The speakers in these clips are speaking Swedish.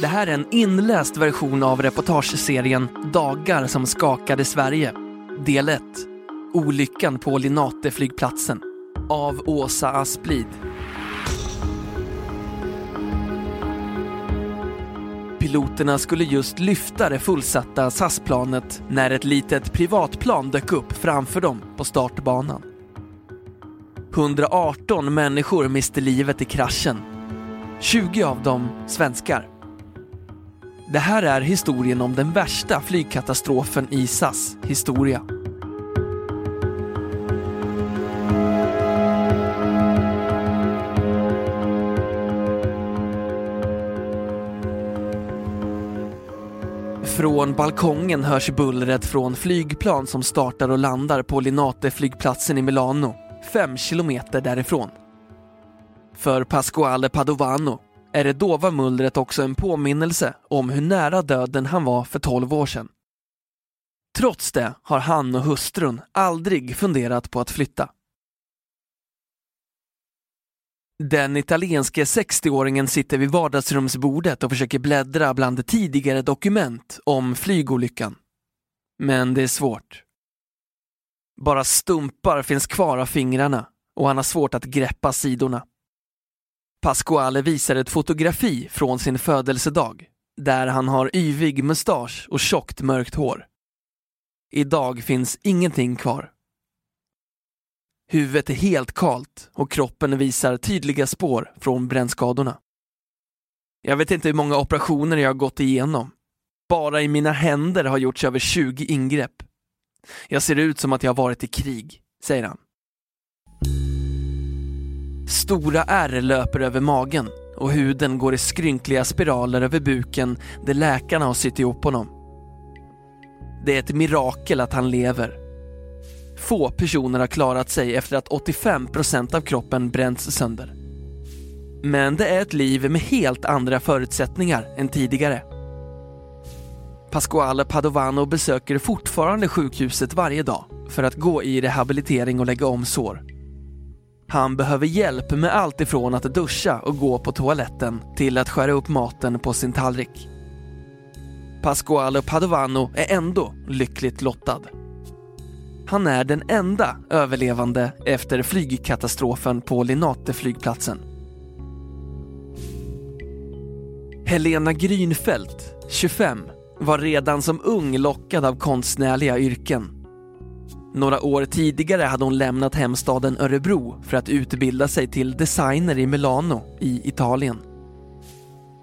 Det här är en inläst version av reportageserien Dagar som skakade Sverige. Del 1. Olyckan på Linateflygplatsen. Av Åsa Asplid. Piloterna skulle just lyfta det fullsatta SAS-planet när ett litet privatplan dök upp framför dem på startbanan. 118 människor miste livet i kraschen. 20 av dem svenskar. Det här är historien om den värsta flygkatastrofen i SAS historia. Från balkongen hörs bullret från flygplan som startar och landar på Linate-flygplatsen i Milano, fem kilometer därifrån. För Pasquale Padovano är det dova mullret också en påminnelse om hur nära döden han var för 12 år sedan. Trots det har han och hustrun aldrig funderat på att flytta. Den italienske 60-åringen sitter vid vardagsrumsbordet och försöker bläddra bland tidigare dokument om flygolyckan. Men det är svårt. Bara stumpar finns kvar av fingrarna och han har svårt att greppa sidorna. Pasquale visar ett fotografi från sin födelsedag där han har yvig mustasch och tjockt mörkt hår. Idag finns ingenting kvar. Huvudet är helt kalt och kroppen visar tydliga spår från brännskadorna. Jag vet inte hur många operationer jag har gått igenom. Bara i mina händer har gjorts över 20 ingrepp. Jag ser ut som att jag har varit i krig, säger han. Stora ärr löper över magen och huden går i skrynkliga spiraler över buken där läkarna har sytt ihop honom. Det är ett mirakel att han lever. Få personer har klarat sig efter att 85% av kroppen bränts sönder. Men det är ett liv med helt andra förutsättningar än tidigare. Pasquale Padovano besöker fortfarande sjukhuset varje dag för att gå i rehabilitering och lägga om sår. Han behöver hjälp med allt ifrån att duscha och gå på toaletten till att skära upp maten på sin tallrik. Pasquale Padovano är ändå lyckligt lottad. Han är den enda överlevande efter flygkatastrofen på Linate-flygplatsen. Helena Grünfeldt, 25, var redan som ung lockad av konstnärliga yrken. Några år tidigare hade hon lämnat hemstaden Örebro för att utbilda sig till designer i Milano i Italien.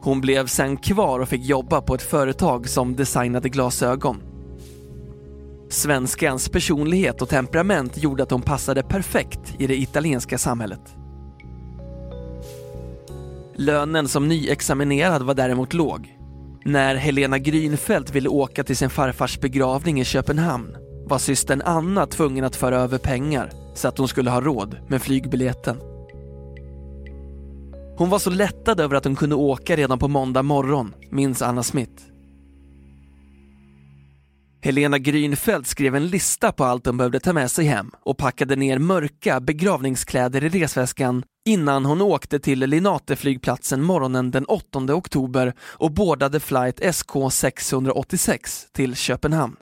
Hon blev sen kvar och fick jobba på ett företag som designade glasögon. Svenskans personlighet och temperament gjorde att hon passade perfekt i det italienska samhället. Lönen som nyexaminerad var däremot låg. När Helena Grünfeldt ville åka till sin farfars begravning i Köpenhamn var systern Anna tvungen att föra över pengar så att hon skulle ha råd med flygbiljetten. Hon var så lättad över att hon kunde åka redan på måndag morgon, minns Anna Smith. Helena Grünfeldt skrev en lista på allt hon behövde ta med sig hem och packade ner mörka begravningskläder i resväskan innan hon åkte till Linate-flygplatsen morgonen den 8 oktober och boardade flight SK 686 till Köpenhamn.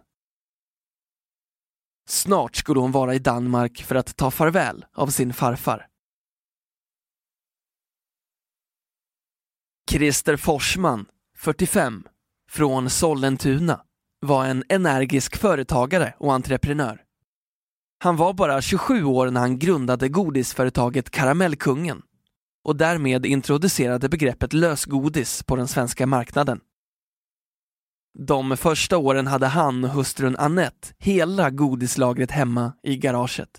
Snart skulle hon vara i Danmark för att ta farväl av sin farfar. Christer Forsman, 45, från Sollentuna, var en energisk företagare och entreprenör. Han var bara 27 år när han grundade godisföretaget Karamellkungen och därmed introducerade begreppet lösgodis på den svenska marknaden. De första åren hade han och hustrun Annette hela godislagret hemma i garaget.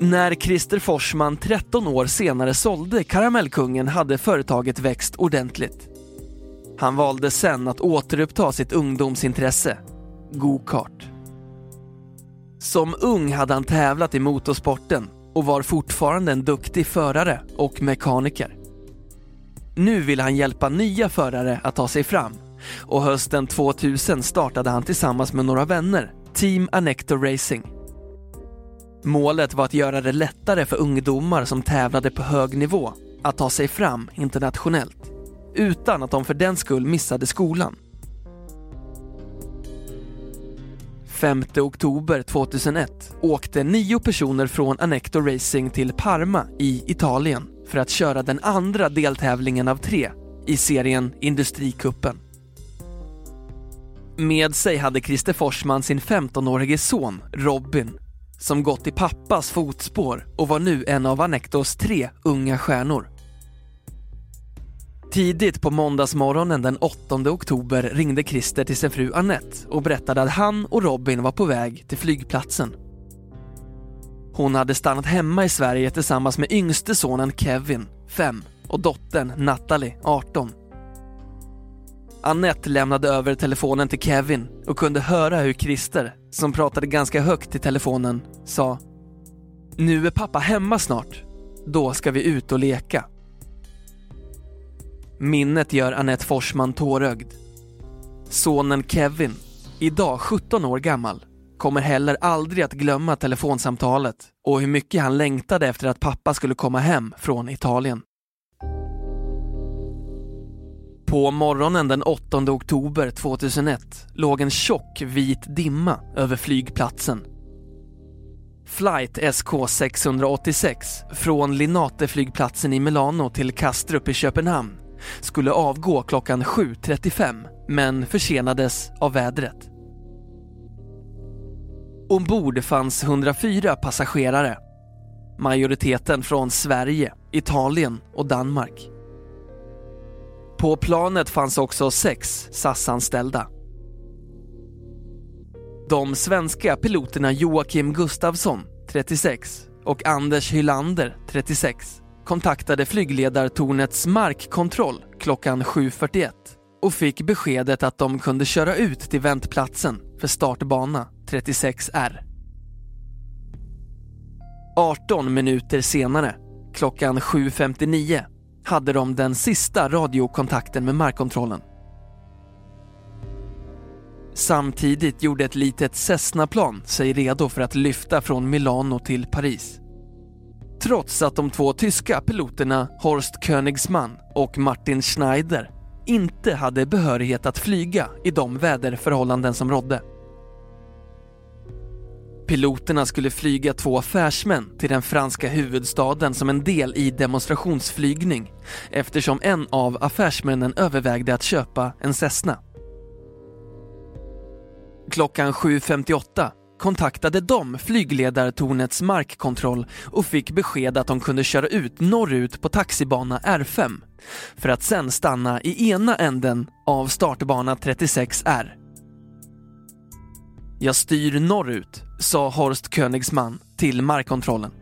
När Christer Forsman 13 år senare sålde Karamellkungen hade företaget växt ordentligt. Han valde sen att återuppta sitt ungdomsintresse, go-kart. Som ung hade han tävlat i motorsporten och var fortfarande en duktig förare och mekaniker. Nu vill han hjälpa nya förare att ta sig fram och hösten 2000 startade han tillsammans med några vänner Team Anector Racing. Målet var att göra det lättare för ungdomar som tävlade på hög nivå att ta sig fram internationellt utan att de för den skull missade skolan. 5 oktober 2001 åkte nio personer från Anector Racing till Parma i Italien för att köra den andra deltävlingen av tre i serien Industrikuppen. Med sig hade Christer Forsman sin 15-årige son Robin som gått i pappas fotspår och var nu en av Anectos tre unga stjärnor. Tidigt på måndagsmorgonen den 8 oktober ringde Christer till sin fru Annette och berättade att han och Robin var på väg till flygplatsen. Hon hade stannat hemma i Sverige tillsammans med yngste sonen Kevin, 5, och dottern Natalie, 18. Annette lämnade över telefonen till Kevin och kunde höra hur Christer, som pratade ganska högt i telefonen, sa “Nu är pappa hemma snart. Då ska vi ut och leka.” Minnet gör Annette Forsman tårögd. Sonen Kevin, idag 17 år gammal, kommer heller aldrig att glömma telefonsamtalet och hur mycket han längtade efter att pappa skulle komma hem från Italien. På morgonen den 8 oktober 2001 låg en tjock vit dimma över flygplatsen. Flight SK686 från Linate-flygplatsen i Milano till Kastrup i Köpenhamn skulle avgå klockan 7.35 men försenades av vädret. Ombord fanns 104 passagerare. Majoriteten från Sverige, Italien och Danmark. På planet fanns också sex SAS-anställda. De svenska piloterna Joakim Gustafsson, 36 och Anders Hylander, 36 kontaktade flygledartornets markkontroll klockan 7.41 och fick beskedet att de kunde köra ut till väntplatsen för startbana 36R. 18 minuter senare, klockan 7.59, hade de den sista radiokontakten med markkontrollen. Samtidigt gjorde ett litet Cessna-plan sig redo för att lyfta från Milano till Paris trots att de två tyska piloterna Horst Königsmann och Martin Schneider inte hade behörighet att flyga i de väderförhållanden som rådde. Piloterna skulle flyga två affärsmän till den franska huvudstaden som en del i demonstrationsflygning eftersom en av affärsmännen övervägde att köpa en Cessna. Klockan 7.58 kontaktade de flygledartornets markkontroll och fick besked att de kunde köra ut norrut på taxibana R5 för att sen stanna i ena änden av startbana 36R. Jag styr norrut, sa Horst Königsman till markkontrollen.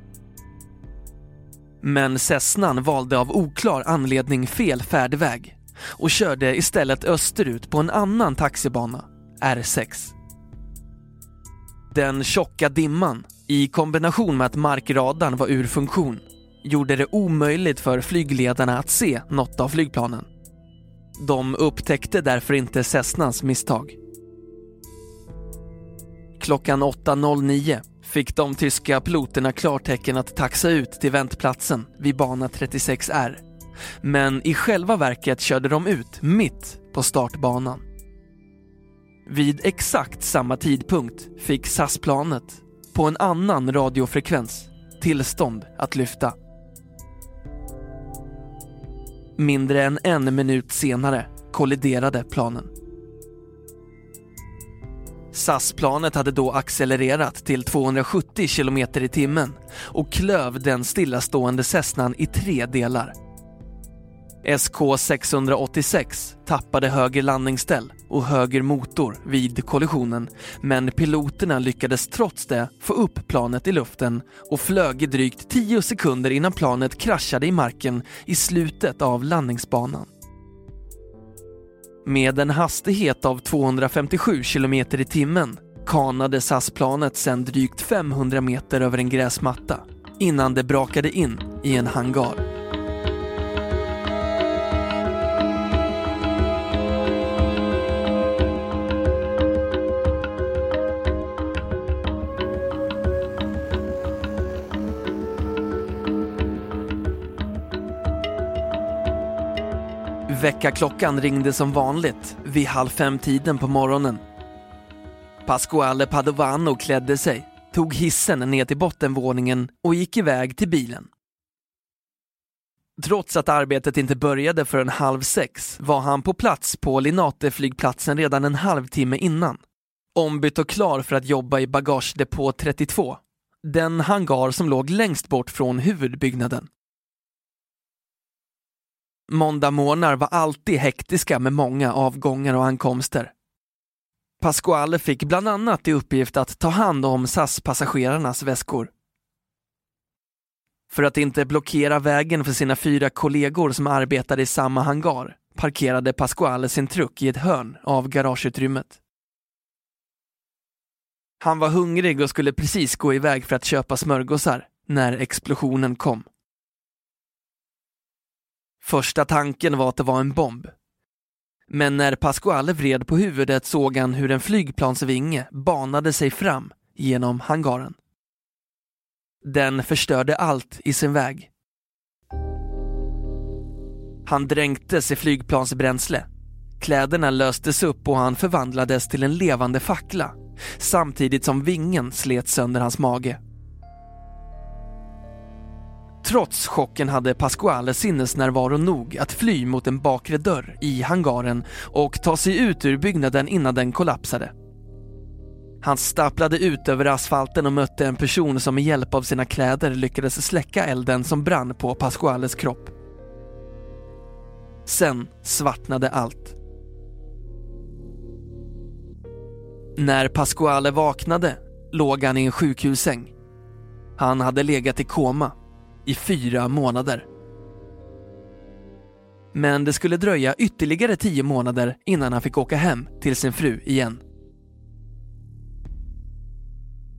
Men Cessnan valde av oklar anledning fel färdväg och körde istället österut på en annan taxibana, R6. Den tjocka dimman, i kombination med att markradarn var ur funktion, gjorde det omöjligt för flygledarna att se något av flygplanen. De upptäckte därför inte Cessnas misstag. Klockan 8.09 fick de tyska piloterna klartecken att taxa ut till väntplatsen vid bana 36R. Men i själva verket körde de ut mitt på startbanan. Vid exakt samma tidpunkt fick SAS-planet, på en annan radiofrekvens, tillstånd att lyfta. Mindre än en minut senare kolliderade planen. SAS-planet hade då accelererat till 270 km i timmen och klöv den stillastående Cessnan i tre delar. SK686 tappade höger landningsställ och höger motor vid kollisionen men piloterna lyckades trots det få upp planet i luften och flög i drygt 10 sekunder innan planet kraschade i marken i slutet av landningsbanan. Med en hastighet av 257 km i timmen kanade SAS-planet sedan drygt 500 meter över en gräsmatta innan det brakade in i en hangar. Väckarklockan ringde som vanligt vid halv fem-tiden på morgonen. Pasquale Padovano klädde sig, tog hissen ner till bottenvåningen och gick iväg till bilen. Trots att arbetet inte började förrän halv sex var han på plats på Linate-flygplatsen redan en halvtimme innan. Ombytt och klar för att jobba i bagagedepå 32, den hangar som låg längst bort från huvudbyggnaden. Måndagmorgnar var alltid hektiska med många avgångar och ankomster. Pasquale fick bland annat i uppgift att ta hand om SAS-passagerarnas väskor. För att inte blockera vägen för sina fyra kollegor som arbetade i samma hangar parkerade Pasquale sin truck i ett hörn av garageutrymmet. Han var hungrig och skulle precis gå iväg för att köpa smörgåsar när explosionen kom. Första tanken var att det var en bomb. Men när Pasquale vred på huvudet såg han hur en flygplansvinge banade sig fram genom hangaren. Den förstörde allt i sin väg. Han dränktes i flygplansbränsle. Kläderna löstes upp och han förvandlades till en levande fackla samtidigt som vingen slet sönder hans mage. Trots chocken hade Pasquale sinnesnärvaro nog att fly mot en bakre dörr i hangaren och ta sig ut ur byggnaden innan den kollapsade. Han stapplade ut över asfalten och mötte en person som med hjälp av sina kläder lyckades släcka elden som brann på Pasquales kropp. Sen svartnade allt. När Pasquale vaknade låg han i en sjukhussäng. Han hade legat i koma i fyra månader. Men det skulle dröja ytterligare tio månader innan han fick åka hem till sin fru igen.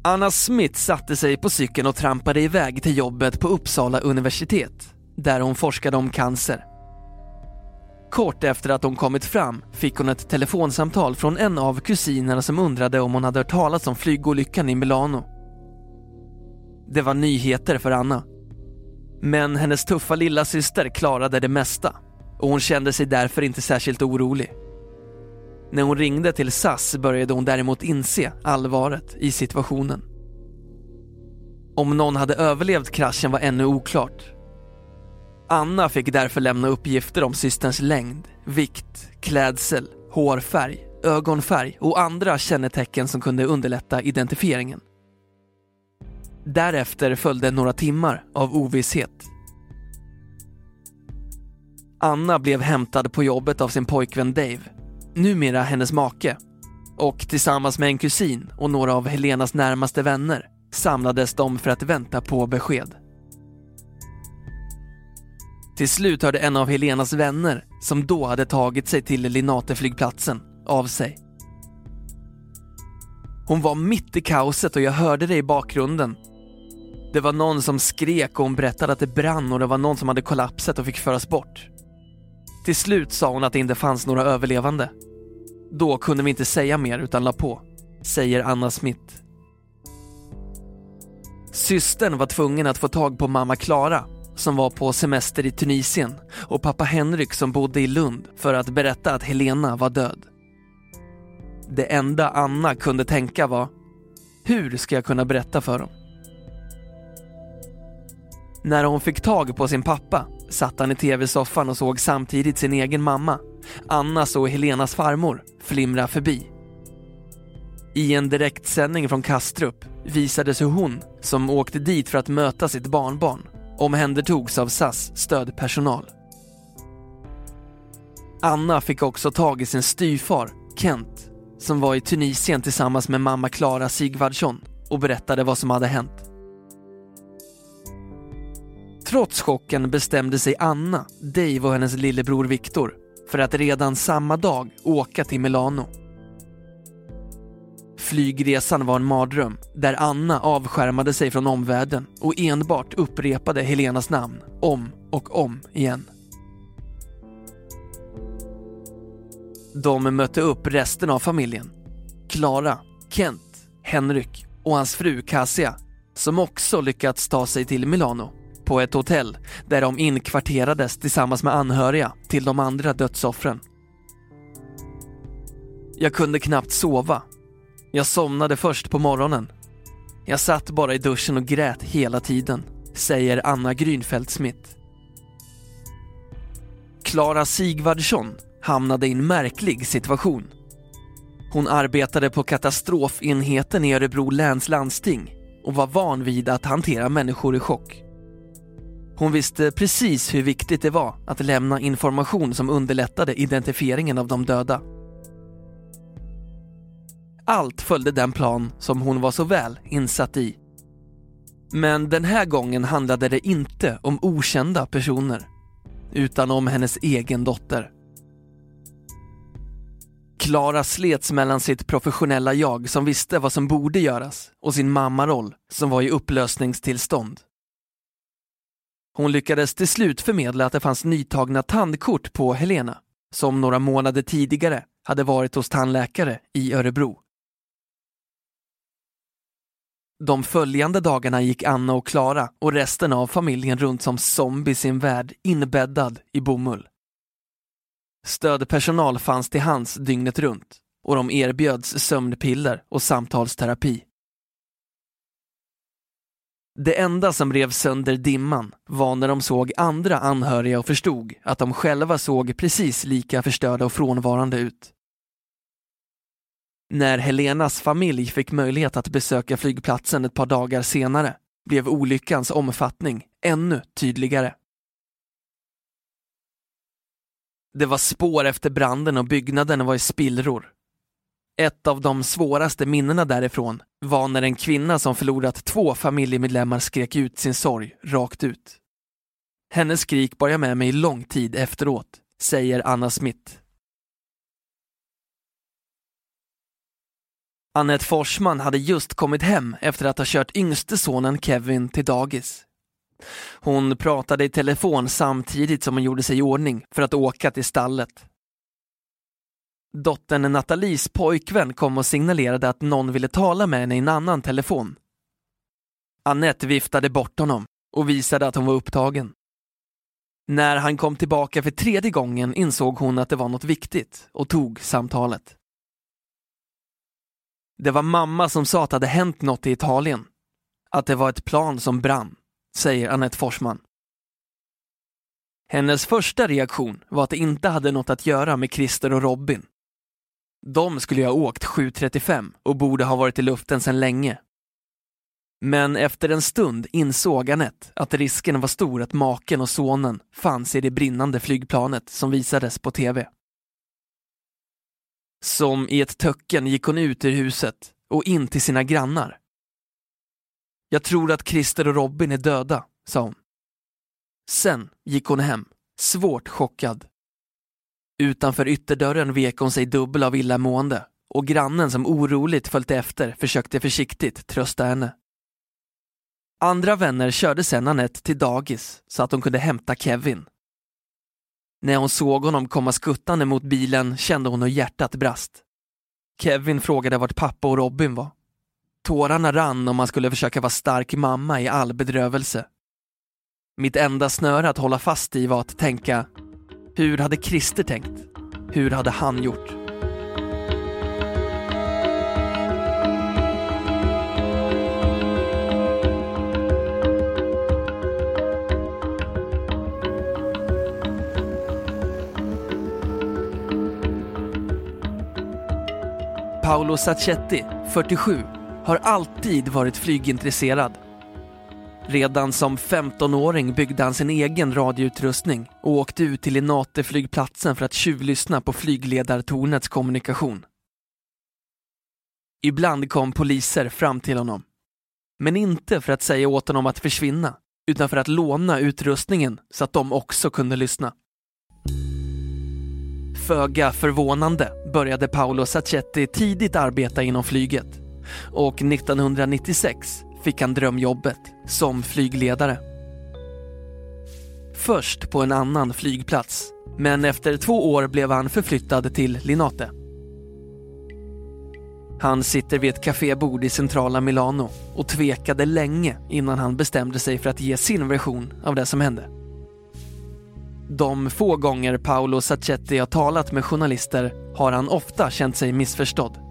Anna Smith satte sig på cykeln och trampade iväg till jobbet på Uppsala universitet, där hon forskade om cancer. Kort efter att hon kommit fram fick hon ett telefonsamtal från en av kusinerna som undrade om hon hade hört talas om flygolyckan i Milano. Det var nyheter för Anna. Men hennes tuffa lilla syster klarade det mesta och hon kände sig därför inte särskilt orolig. När hon ringde till SAS började hon däremot inse allvaret i situationen. Om någon hade överlevt kraschen var ännu oklart. Anna fick därför lämna uppgifter om systerns längd, vikt, klädsel, hårfärg, ögonfärg och andra kännetecken som kunde underlätta identifieringen. Därefter följde några timmar av ovisshet. Anna blev hämtad på jobbet av sin pojkvän Dave, numera hennes make. Och tillsammans med en kusin och några av Helenas närmaste vänner samlades de för att vänta på besked. Till slut hörde en av Helenas vänner, som då hade tagit sig till Linateflygplatsen, av sig. Hon var mitt i kaoset och jag hörde det i bakgrunden det var någon som skrek och hon berättade att det brann och det var någon som hade kollapsat och fick föras bort. Till slut sa hon att det inte fanns några överlevande. Då kunde vi inte säga mer utan la på, säger Anna Smith. Systern var tvungen att få tag på mamma Klara som var på semester i Tunisien och pappa Henrik som bodde i Lund för att berätta att Helena var död. Det enda Anna kunde tänka var, hur ska jag kunna berätta för dem? När hon fick tag på sin pappa satt han i tv-soffan och såg samtidigt sin egen mamma, Annas och Helenas farmor, flimra förbi. I en direktsändning från Kastrup visades hur hon, som åkte dit för att möta sitt barnbarn, omhändertogs av SAS stödpersonal. Anna fick också tag i sin styvfar, Kent, som var i Tunisien tillsammans med mamma Klara Sigvardsson och berättade vad som hade hänt. Trots chocken bestämde sig Anna, Dave och hennes lillebror Viktor för att redan samma dag åka till Milano. Flygresan var en mardröm där Anna avskärmade sig från omvärlden och enbart upprepade Helenas namn om och om igen. De mötte upp resten av familjen. Klara, Kent, Henrik och hans fru Cassia som också lyckats ta sig till Milano på ett hotell där de inkvarterades tillsammans med anhöriga till de andra dödsoffren. Jag kunde knappt sova. Jag somnade först på morgonen. Jag satt bara i duschen och grät hela tiden, säger Anna Grünfeldt Smith. Klara Sigvardsson hamnade i en märklig situation. Hon arbetade på katastrofenheten i Örebro läns landsting och var van vid att hantera människor i chock. Hon visste precis hur viktigt det var att lämna information som underlättade identifieringen av de döda. Allt följde den plan som hon var så väl insatt i. Men den här gången handlade det inte om okända personer, utan om hennes egen dotter. Klara slets mellan sitt professionella jag som visste vad som borde göras och sin mammaroll som var i upplösningstillstånd. Hon lyckades till slut förmedla att det fanns nytagna tandkort på Helena, som några månader tidigare hade varit hos tandläkare i Örebro. De följande dagarna gick Anna och Klara och resten av familjen runt som zombies i en värld inbäddad i bomull. Stödpersonal fanns till hands dygnet runt och de erbjöds sömnpiller och samtalsterapi. Det enda som rev sönder dimman var när de såg andra anhöriga och förstod att de själva såg precis lika förstörda och frånvarande ut. När Helenas familj fick möjlighet att besöka flygplatsen ett par dagar senare blev olyckans omfattning ännu tydligare. Det var spår efter branden och byggnaden var i spillror. Ett av de svåraste minnena därifrån var när en kvinna som förlorat två familjemedlemmar skrek ut sin sorg rakt ut. Hennes skrik bar jag med mig lång tid efteråt, säger Anna Smith. Annette Forsman hade just kommit hem efter att ha kört yngste sonen Kevin till dagis. Hon pratade i telefon samtidigt som hon gjorde sig i ordning för att åka till stallet. Dottern Nathalies pojkvän kom och signalerade att någon ville tala med henne i en annan telefon. Annette viftade bort honom och visade att hon var upptagen. När han kom tillbaka för tredje gången insåg hon att det var något viktigt och tog samtalet. Det var mamma som sa att det hade hänt något i Italien. Att det var ett plan som brann, säger Annette Forsman. Hennes första reaktion var att det inte hade något att göra med Christer och Robin. De skulle ju ha åkt 7.35 och borde ha varit i luften sedan länge. Men efter en stund insåg Anette att risken var stor att maken och sonen fanns i det brinnande flygplanet som visades på tv. Som i ett töcken gick hon ut ur huset och in till sina grannar. Jag tror att Christer och Robin är döda, sa hon. Sen gick hon hem, svårt chockad. Utanför ytterdörren vek hon sig dubbel av illamående och grannen som oroligt följt efter försökte försiktigt trösta henne. Andra vänner körde sedan Anette till dagis så att hon kunde hämta Kevin. När hon såg honom komma skuttande mot bilen kände hon hur hjärtat brast. Kevin frågade vart pappa och Robin var. Tårarna rann om man skulle försöka vara stark mamma i all bedrövelse. Mitt enda snöre att hålla fast i var att tänka, hur hade Christer tänkt? Hur hade han gjort? Paolo Sacchetti, 47, har alltid varit flygintresserad. Redan som 15-åring byggde han sin egen radioutrustning och åkte ut till Linate-flygplatsen för att tjuvlyssna på flygledartornets kommunikation. Ibland kom poliser fram till honom. Men inte för att säga åt honom att försvinna, utan för att låna utrustningen så att de också kunde lyssna. Föga förvånande började Paolo Sacchetti tidigt arbeta inom flyget och 1996 fick han drömjobbet som flygledare. Först på en annan flygplats, men efter två år blev han förflyttad till Linate. Han sitter vid ett kafébord i centrala Milano och tvekade länge innan han bestämde sig för att ge sin version av det som hände. De få gånger Paolo Sacchetti har talat med journalister har han ofta känt sig missförstådd.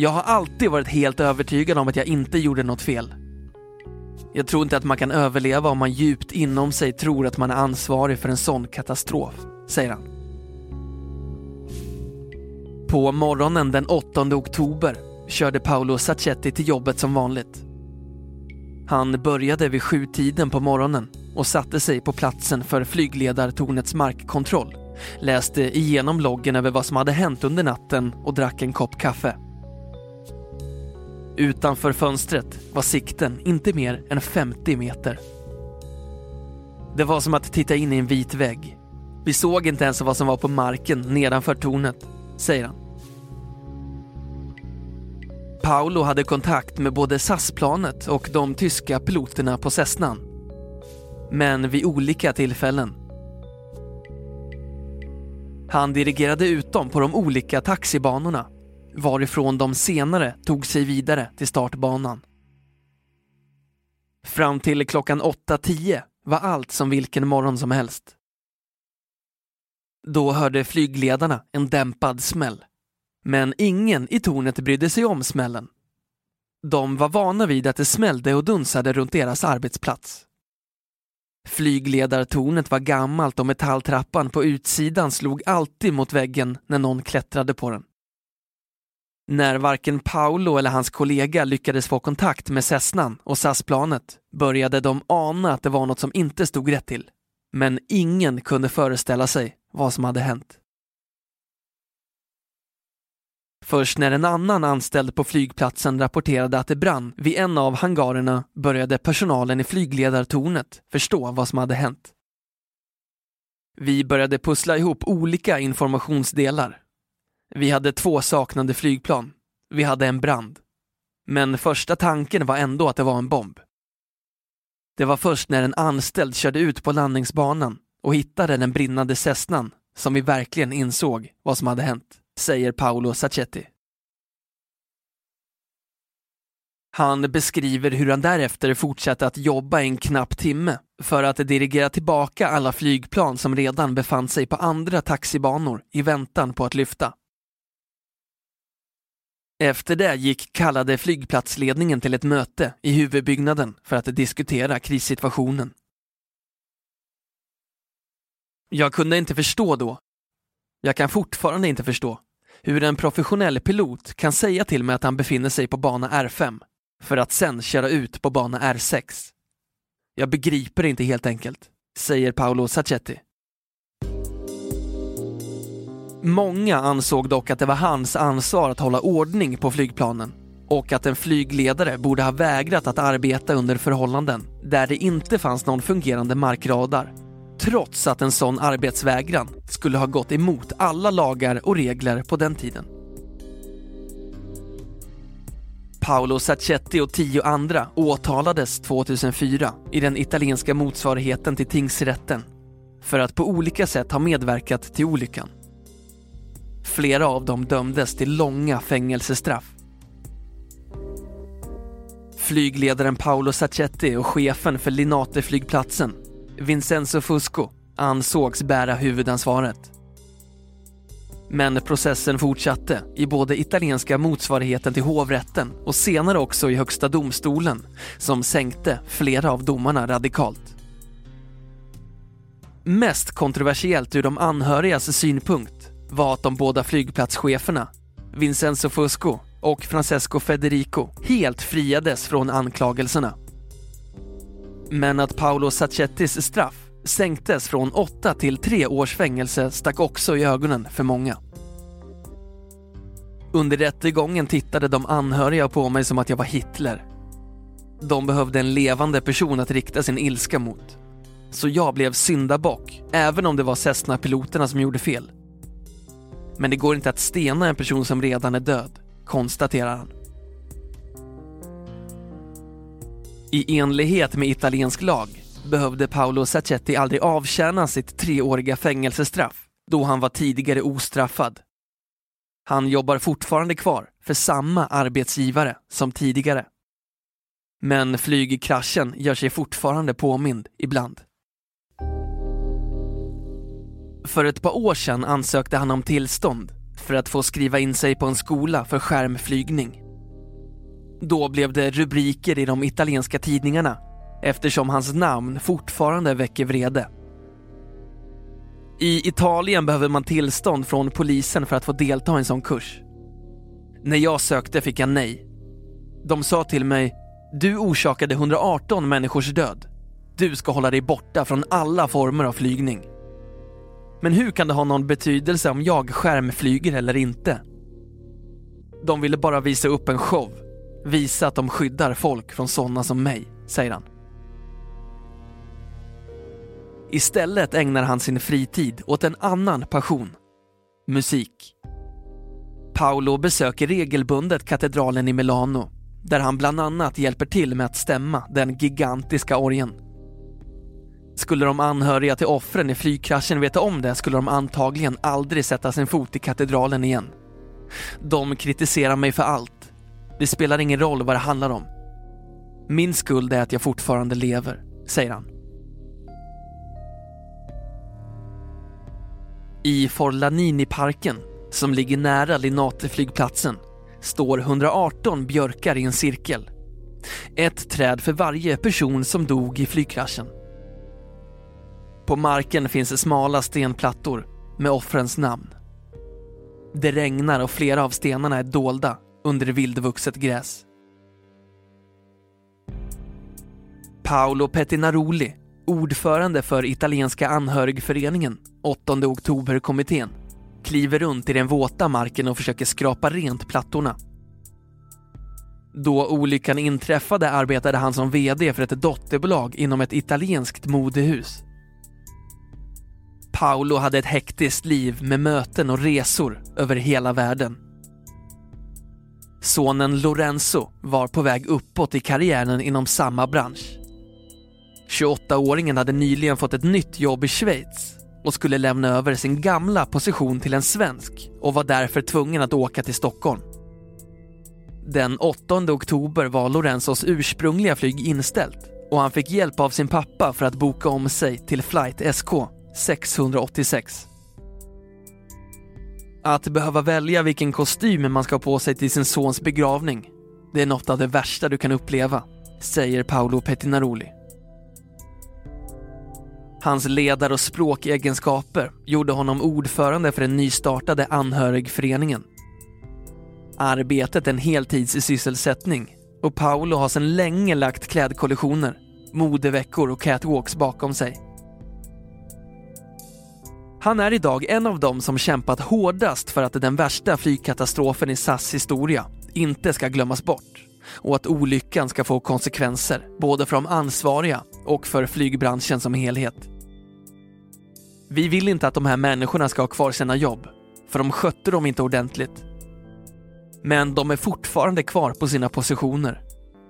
Jag har alltid varit helt övertygad om att jag inte gjorde något fel. Jag tror inte att man kan överleva om man djupt inom sig tror att man är ansvarig för en sån katastrof, säger han. På morgonen den 8 oktober körde Paolo Sacchetti till jobbet som vanligt. Han började vid sjutiden på morgonen och satte sig på platsen för flygledartornets markkontroll, läste igenom loggen över vad som hade hänt under natten och drack en kopp kaffe. Utanför fönstret var sikten inte mer än 50 meter. Det var som att titta in i en vit vägg. Vi såg inte ens vad som var på marken nedanför tornet, säger han. Paolo hade kontakt med både SAS-planet och de tyska piloterna på Cessnan. Men vid olika tillfällen. Han dirigerade ut dem på de olika taxibanorna varifrån de senare tog sig vidare till startbanan. Fram till klockan 8.10 var allt som vilken morgon som helst. Då hörde flygledarna en dämpad smäll. Men ingen i tornet brydde sig om smällen. De var vana vid att det smällde och dunsade runt deras arbetsplats. Flygledartornet var gammalt och metalltrappan på utsidan slog alltid mot väggen när någon klättrade på den. När varken Paolo eller hans kollega lyckades få kontakt med Cessnan och SAS-planet började de ana att det var något som inte stod rätt till. Men ingen kunde föreställa sig vad som hade hänt. Först när en annan anställd på flygplatsen rapporterade att det brann vid en av hangarerna började personalen i flygledartornet förstå vad som hade hänt. Vi började pussla ihop olika informationsdelar vi hade två saknade flygplan. Vi hade en brand. Men första tanken var ändå att det var en bomb. Det var först när en anställd körde ut på landningsbanan och hittade den brinnande Cessnan som vi verkligen insåg vad som hade hänt, säger Paolo Sacchetti. Han beskriver hur han därefter fortsatte att jobba en knapp timme för att dirigera tillbaka alla flygplan som redan befann sig på andra taxibanor i väntan på att lyfta. Efter det gick kallade flygplatsledningen till ett möte i huvudbyggnaden för att diskutera krissituationen. Jag kunde inte förstå då, jag kan fortfarande inte förstå, hur en professionell pilot kan säga till mig att han befinner sig på bana R5 för att sen köra ut på bana R6. Jag begriper inte helt enkelt, säger Paolo Sacchetti. Många ansåg dock att det var hans ansvar att hålla ordning på flygplanen och att en flygledare borde ha vägrat att arbeta under förhållanden där det inte fanns någon fungerande markradar. Trots att en sån arbetsvägran skulle ha gått emot alla lagar och regler på den tiden. Paolo Sacchetti och tio andra åtalades 2004 i den italienska motsvarigheten till tingsrätten för att på olika sätt ha medverkat till olyckan. Flera av dem dömdes till långa fängelsestraff. Flygledaren Paolo Sacchetti och chefen för Linate-flygplatsen, Vincenzo Fusco, ansågs bära huvudansvaret. Men processen fortsatte i både italienska motsvarigheten till hovrätten och senare också i Högsta domstolen som sänkte flera av domarna radikalt. Mest kontroversiellt ur de anhörigas synpunkt var att de båda flygplatscheferna, Vincenzo Fusco och Francesco Federico helt friades från anklagelserna. Men att Paolo Sacchettis straff sänktes från 8 till 3 års fängelse stack också i ögonen för många. Under rättegången tittade de anhöriga på mig som att jag var Hitler. De behövde en levande person att rikta sin ilska mot. Så jag blev syndabock, även om det var Cessna-piloterna som gjorde fel. Men det går inte att stena en person som redan är död, konstaterar han. I enlighet med italiensk lag behövde Paolo Sacchetti aldrig avtjäna sitt treåriga fängelsestraff då han var tidigare ostraffad. Han jobbar fortfarande kvar för samma arbetsgivare som tidigare. Men flygkraschen gör sig fortfarande påmind ibland. För ett par år sedan ansökte han om tillstånd för att få skriva in sig på en skola för skärmflygning. Då blev det rubriker i de italienska tidningarna eftersom hans namn fortfarande väcker vrede. I Italien behöver man tillstånd från polisen för att få delta i en sån kurs. När jag sökte fick jag nej. De sa till mig, du orsakade 118 människors död. Du ska hålla dig borta från alla former av flygning. Men hur kan det ha någon betydelse om jag skärmflyger eller inte? De ville bara visa upp en show, visa att de skyddar folk från sådana som mig, säger han. Istället ägnar han sin fritid åt en annan passion. Musik. Paolo besöker regelbundet katedralen i Milano där han bland annat hjälper till med att stämma den gigantiska orgeln. Skulle de anhöriga till offren i flygkraschen veta om det skulle de antagligen aldrig sätta sin fot i katedralen igen. De kritiserar mig för allt. Det spelar ingen roll vad det handlar om. Min skuld är att jag fortfarande lever, säger han. I Forlanini-parken, som ligger nära Linate-flygplatsen, står 118 björkar i en cirkel. Ett träd för varje person som dog i flygkraschen. På marken finns smala stenplattor med offrens namn. Det regnar och flera av stenarna är dolda under vildvuxet gräs. Paolo Pettinaroli ordförande för italienska anhörigföreningen, 8 oktober-kommittén, kliver runt i den våta marken och försöker skrapa rent plattorna. Då olyckan inträffade arbetade han som VD för ett dotterbolag inom ett italienskt modehus. Paolo hade ett hektiskt liv med möten och resor över hela världen. Sonen Lorenzo var på väg uppåt i karriären inom samma bransch. 28-åringen hade nyligen fått ett nytt jobb i Schweiz och skulle lämna över sin gamla position till en svensk och var därför tvungen att åka till Stockholm. Den 8 oktober var Lorenzos ursprungliga flyg inställt och han fick hjälp av sin pappa för att boka om sig till flight SK 686. Att behöva välja vilken kostym man ska ha på sig till sin sons begravning, det är något av det värsta du kan uppleva, säger Paolo Pettinaroli. Hans ledar och språkegenskaper gjorde honom ordförande för den nystartade anhörigföreningen. Arbetet är en heltidssysselsättning och Paolo har sedan länge lagt klädkollektioner, modeveckor och catwalks bakom sig. Han är idag en av dem som kämpat hårdast för att den värsta flygkatastrofen i SAS historia inte ska glömmas bort och att olyckan ska få konsekvenser både för de ansvariga och för flygbranschen som helhet. Vi vill inte att de här människorna ska ha kvar sina jobb, för de skötte dem inte ordentligt. Men de är fortfarande kvar på sina positioner.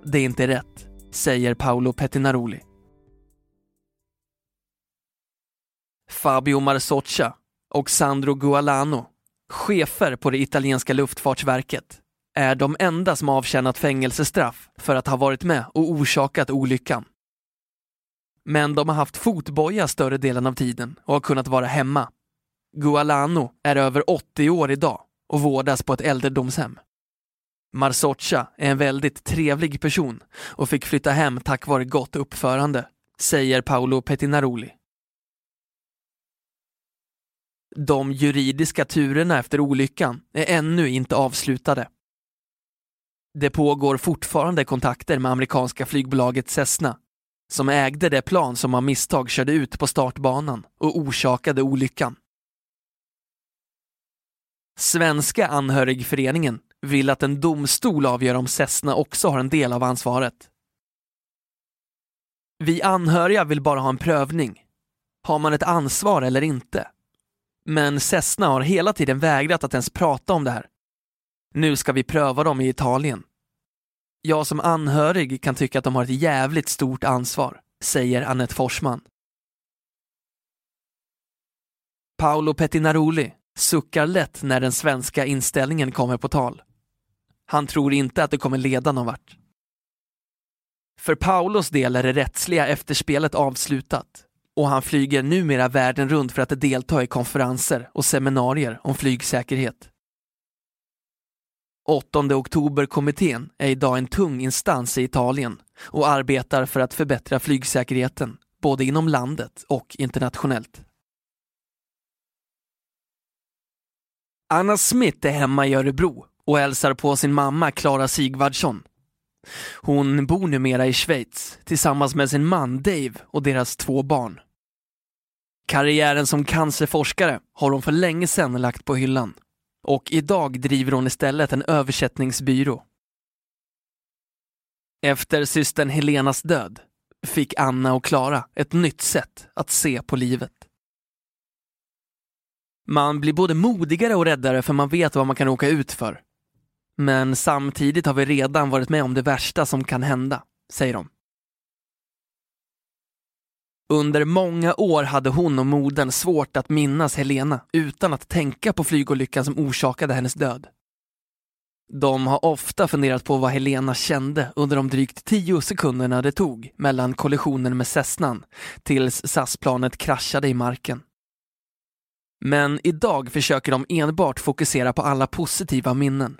Det är inte rätt, säger Paolo Pettinaroli. Fabio Marsoccia och Sandro Gualano, chefer på det italienska luftfartsverket, är de enda som avtjänat fängelsestraff för att ha varit med och orsakat olyckan. Men de har haft fotboja större delen av tiden och har kunnat vara hemma. Gualano är över 80 år idag och vårdas på ett äldredomshem. Marsoccia är en väldigt trevlig person och fick flytta hem tack vare gott uppförande, säger Paolo Pettinaroli. De juridiska turerna efter olyckan är ännu inte avslutade. Det pågår fortfarande kontakter med amerikanska flygbolaget Cessna som ägde det plan som av misstag körde ut på startbanan och orsakade olyckan. Svenska anhörigföreningen vill att en domstol avgör om Cessna också har en del av ansvaret. Vi anhöriga vill bara ha en prövning. Har man ett ansvar eller inte? Men Cessna har hela tiden vägrat att ens prata om det här. Nu ska vi pröva dem i Italien. Jag som anhörig kan tycka att de har ett jävligt stort ansvar, säger Annette Forsman. Paolo Pettinaroli suckar lätt när den svenska inställningen kommer på tal. Han tror inte att det kommer leda någon vart. För Paulos del är det rättsliga efterspelet avslutat och han flyger numera världen runt för att delta i konferenser och seminarier om flygsäkerhet. 8 oktober-kommittén är idag en tung instans i Italien och arbetar för att förbättra flygsäkerheten både inom landet och internationellt. Anna Smith är hemma i Örebro och hälsar på sin mamma Klara Sigvardsson. Hon bor numera i Schweiz tillsammans med sin man Dave och deras två barn. Karriären som cancerforskare har hon för länge sedan lagt på hyllan och idag driver hon istället en översättningsbyrå. Efter systern Helenas död fick Anna och Klara ett nytt sätt att se på livet. Man blir både modigare och räddare för man vet vad man kan åka ut för. Men samtidigt har vi redan varit med om det värsta som kan hända, säger de. Under många år hade hon och modern svårt att minnas Helena utan att tänka på flygolyckan som orsakade hennes död. De har ofta funderat på vad Helena kände under de drygt tio sekunderna det tog mellan kollisionen med Cessnan tills SAS-planet kraschade i marken. Men idag försöker de enbart fokusera på alla positiva minnen.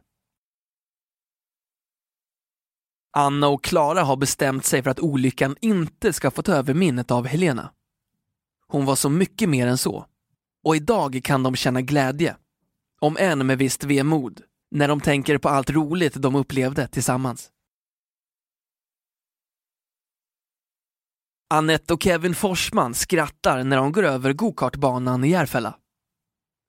Anna och Klara har bestämt sig för att olyckan inte ska få ta över minnet av Helena. Hon var så mycket mer än så. Och idag kan de känna glädje, om än med visst vemod, när de tänker på allt roligt de upplevde tillsammans. Annette och Kevin Forsman skrattar när de går över gokartbanan i Järfälla.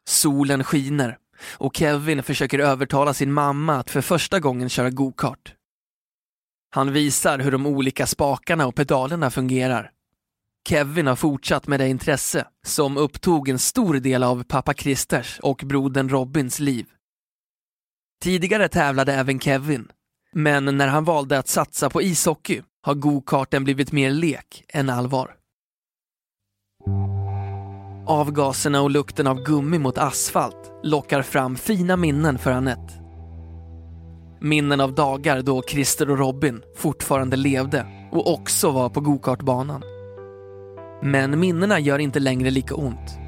Solen skiner och Kevin försöker övertala sin mamma att för första gången köra gokart. Han visar hur de olika spakarna och pedalerna fungerar. Kevin har fortsatt med det intresse som upptog en stor del av pappa Christers och brodern Robins liv. Tidigare tävlade även Kevin, men när han valde att satsa på ishockey har gokarten blivit mer lek än allvar. Avgaserna och lukten av gummi mot asfalt lockar fram fina minnen för Annette. Minnen av dagar då Christer och Robin fortfarande levde och också var på gokartbanan. Men minnena gör inte längre lika ont.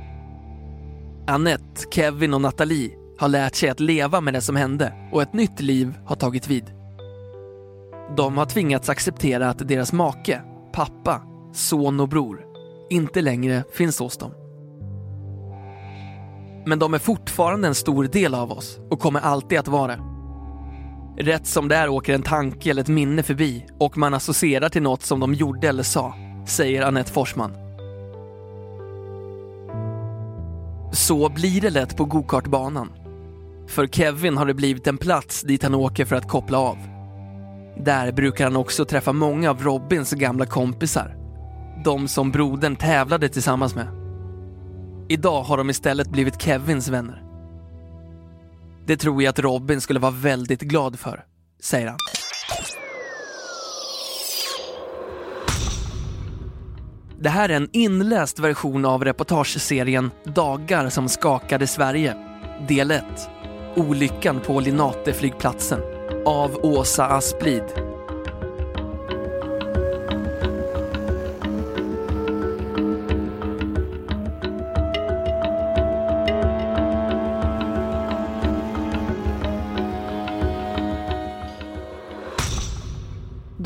Annette, Kevin och Nathalie har lärt sig att leva med det som hände och ett nytt liv har tagit vid. De har tvingats acceptera att deras make, pappa, son och bror inte längre finns hos dem. Men de är fortfarande en stor del av oss och kommer alltid att vara det. Rätt som det är åker en tanke eller ett minne förbi och man associerar till något som de gjorde eller sa, säger Annette Forsman. Så blir det lätt på gokartbanan. För Kevin har det blivit en plats dit han åker för att koppla av. Där brukar han också träffa många av Robins gamla kompisar. De som brodern tävlade tillsammans med. Idag har de istället blivit Kevins vänner. Det tror jag att Robin skulle vara väldigt glad för, säger han. Det här är en inläst version av reportageserien Dagar som skakade Sverige, del 1. Olyckan på Linateflygplatsen. av Åsa Asplid.